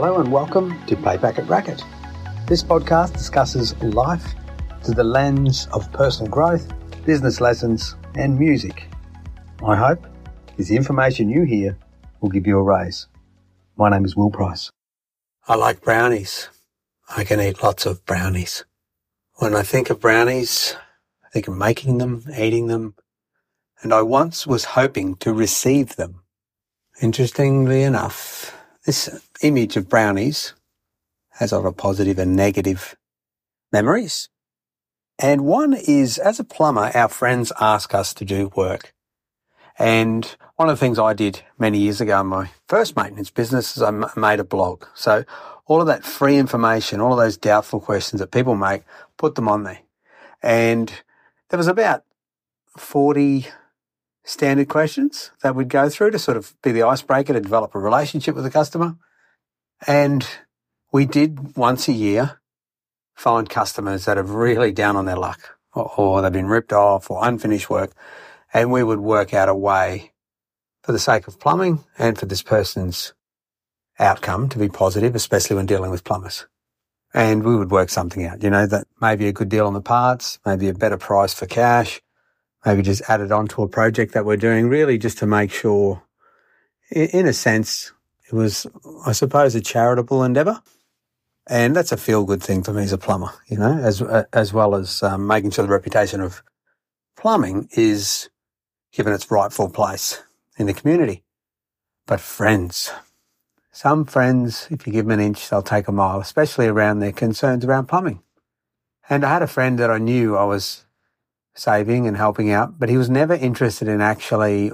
Hello and welcome to Pay Packet Racket. This podcast discusses life through the lens of personal growth, business lessons, and music. My hope is the information you hear will give you a raise. My name is Will Price. I like brownies. I can eat lots of brownies. When I think of brownies, I think of making them, eating them, and I once was hoping to receive them. Interestingly enough, this image of brownies has a lot of positive and negative memories. And one is, as a plumber, our friends ask us to do work. And one of the things I did many years ago in my first maintenance business is I made a blog. So all of that free information, all of those doubtful questions that people make, put them on there. And there was about 40 standard questions that we'd go through to sort of be the icebreaker to develop a relationship with the customer. And we did once a year find customers that are really down on their luck or, or they've been ripped off or unfinished work. And we would work out a way for the sake of plumbing and for this person's outcome to be positive, especially when dealing with plumbers. And we would work something out, you know, that maybe a good deal on the parts, maybe a better price for cash, maybe just add it onto a project that we're doing, really just to make sure, in a sense, it was, I suppose, a charitable endeavour. And that's a feel good thing for me as a plumber, you know, as, as well as um, making sure the reputation of plumbing is given its rightful place in the community. But friends, some friends, if you give them an inch, they'll take a mile, especially around their concerns around plumbing. And I had a friend that I knew I was saving and helping out, but he was never interested in actually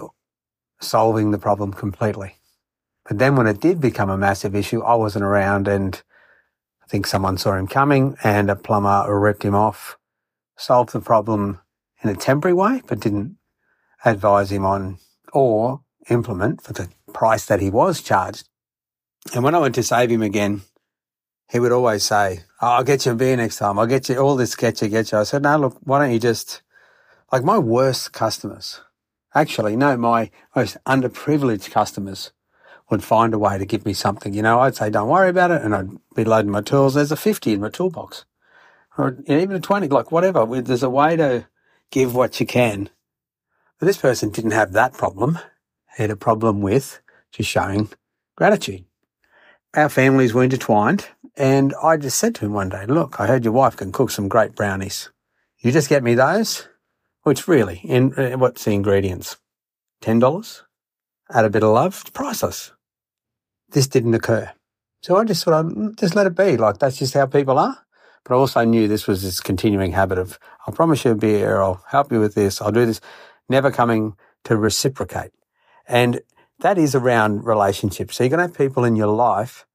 solving the problem completely. But then when it did become a massive issue, I wasn't around and I think someone saw him coming and a plumber ripped him off, solved the problem in a temporary way, but didn't advise him on or implement for the price that he was charged. And when I went to save him again, he would always say, oh, I'll get you a beer next time. I'll get you all this, get you, get you. I said, no, look, why don't you just like my worst customers, actually, no, my most underprivileged customers would find a way to give me something. You know, I'd say, don't worry about it. And I'd be loading my tools. There's a 50 in my toolbox or even a 20, like whatever. There's a way to give what you can. But this person didn't have that problem. He had a problem with just showing gratitude. Our families were intertwined. And I just said to him one day, look, I heard your wife can cook some great brownies. You just get me those which really, in, uh, what's the ingredients? $10? Add a bit of love, it's priceless. This didn't occur. So I just sort of, mm, just let it be. Like, that's just how people are. But I also knew this was this continuing habit of, I'll promise you a beer, I'll help you with this, I'll do this, never coming to reciprocate. And that is around relationships. So you're going to have people in your life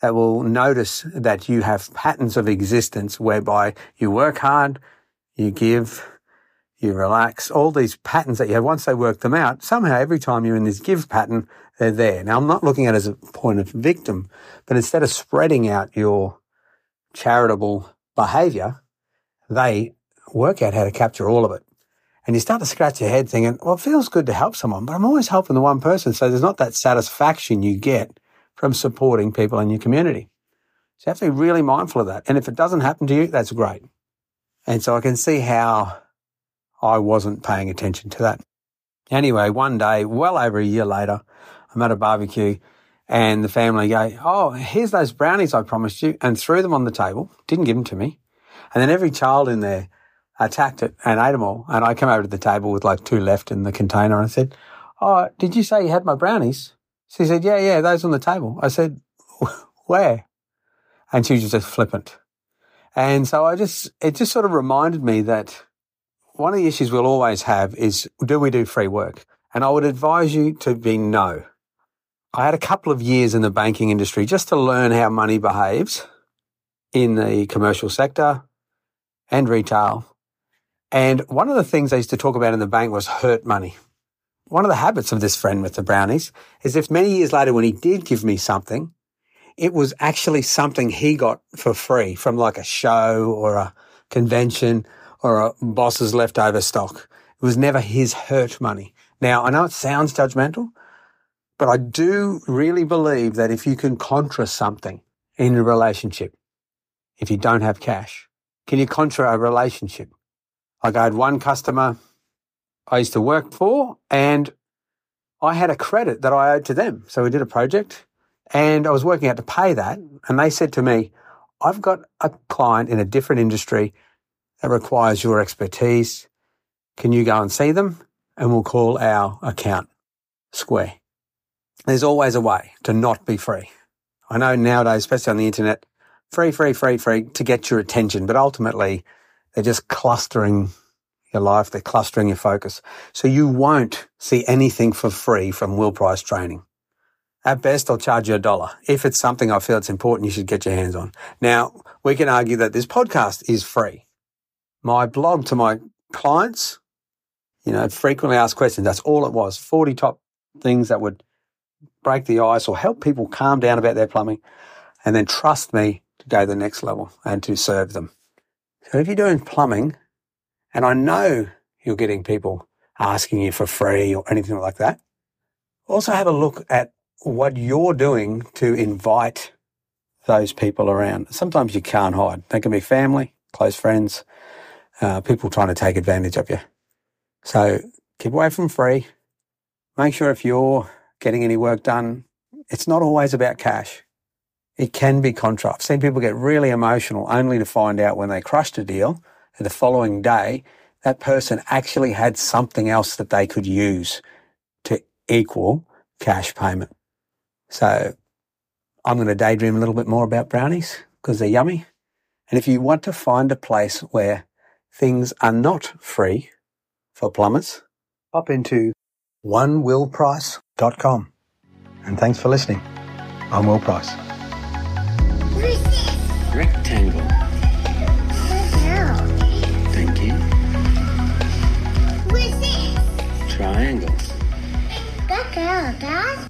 that will notice that you have patterns of existence whereby you work hard, you give, you relax, all these patterns that you have, once they work them out, somehow every time you're in this give pattern, they're there. Now, I'm not looking at it as a point of victim, but instead of spreading out your charitable behavior, they work out how to capture all of it. And you start to scratch your head thinking, well, it feels good to help someone, but I'm always helping the one person. So there's not that satisfaction you get from supporting people in your community. So you have to be really mindful of that. And if it doesn't happen to you, that's great. And so I can see how I wasn't paying attention to that. Anyway, one day, well over a year later, I'm at a barbecue and the family go, Oh, here's those brownies I promised you and threw them on the table, didn't give them to me. And then every child in there attacked it and ate them all. And I come over to the table with like two left in the container and I said, Oh, did you say you had my brownies? She said, Yeah, yeah, those on the table. I said, Where? And she was just flippant. And so I just, it just sort of reminded me that one of the issues we'll always have is do we do free work? And I would advise you to be no. I had a couple of years in the banking industry just to learn how money behaves in the commercial sector and retail. And one of the things I used to talk about in the bank was hurt money. One of the habits of this friend with the brownies is if many years later when he did give me something, it was actually something he got for free from like a show or a convention or a boss's leftover stock. It was never his hurt money. Now, I know it sounds judgmental, But I do really believe that if you can contra something in a relationship, if you don't have cash, can you contra a relationship? Like I had one customer I used to work for and I had a credit that I owed to them. So we did a project and I was working out to pay that. And they said to me, I've got a client in a different industry that requires your expertise. Can you go and see them? And we'll call our account square. There's always a way to not be free. I know nowadays, especially on the internet, free, free, free, free to get your attention, but ultimately they're just clustering your life. They're clustering your focus. So you won't see anything for free from Will Price training. At best, I'll charge you a dollar. If it's something I feel it's important, you should get your hands on. Now, we can argue that this podcast is free. My blog to my clients, you know, frequently asked questions. That's all it was. 40 top things that would break the ice or help people calm down about their plumbing and then trust me to go to the next level and to serve them. So if you're doing plumbing and I know you're getting people asking you for free or anything like that, also have a look at what you're doing to invite those people around. Sometimes you can't hide. They can be family, close friends, uh, people trying to take advantage of you. So keep away from free. Make sure if you're getting any work done, it's not always about cash. It can be contra. I've seen people get really emotional only to find out when they crushed a deal the following day, that person actually had something else that they could use to equal cash payment. So I'm going to daydream a little bit more about brownies because they're yummy. And if you want to find a place where things are not free for plumbers, pop into onewillprice.com. And thanks for listening. I'm Will Price. Rectangle. Thank you. Triangle. Good girl, Dad.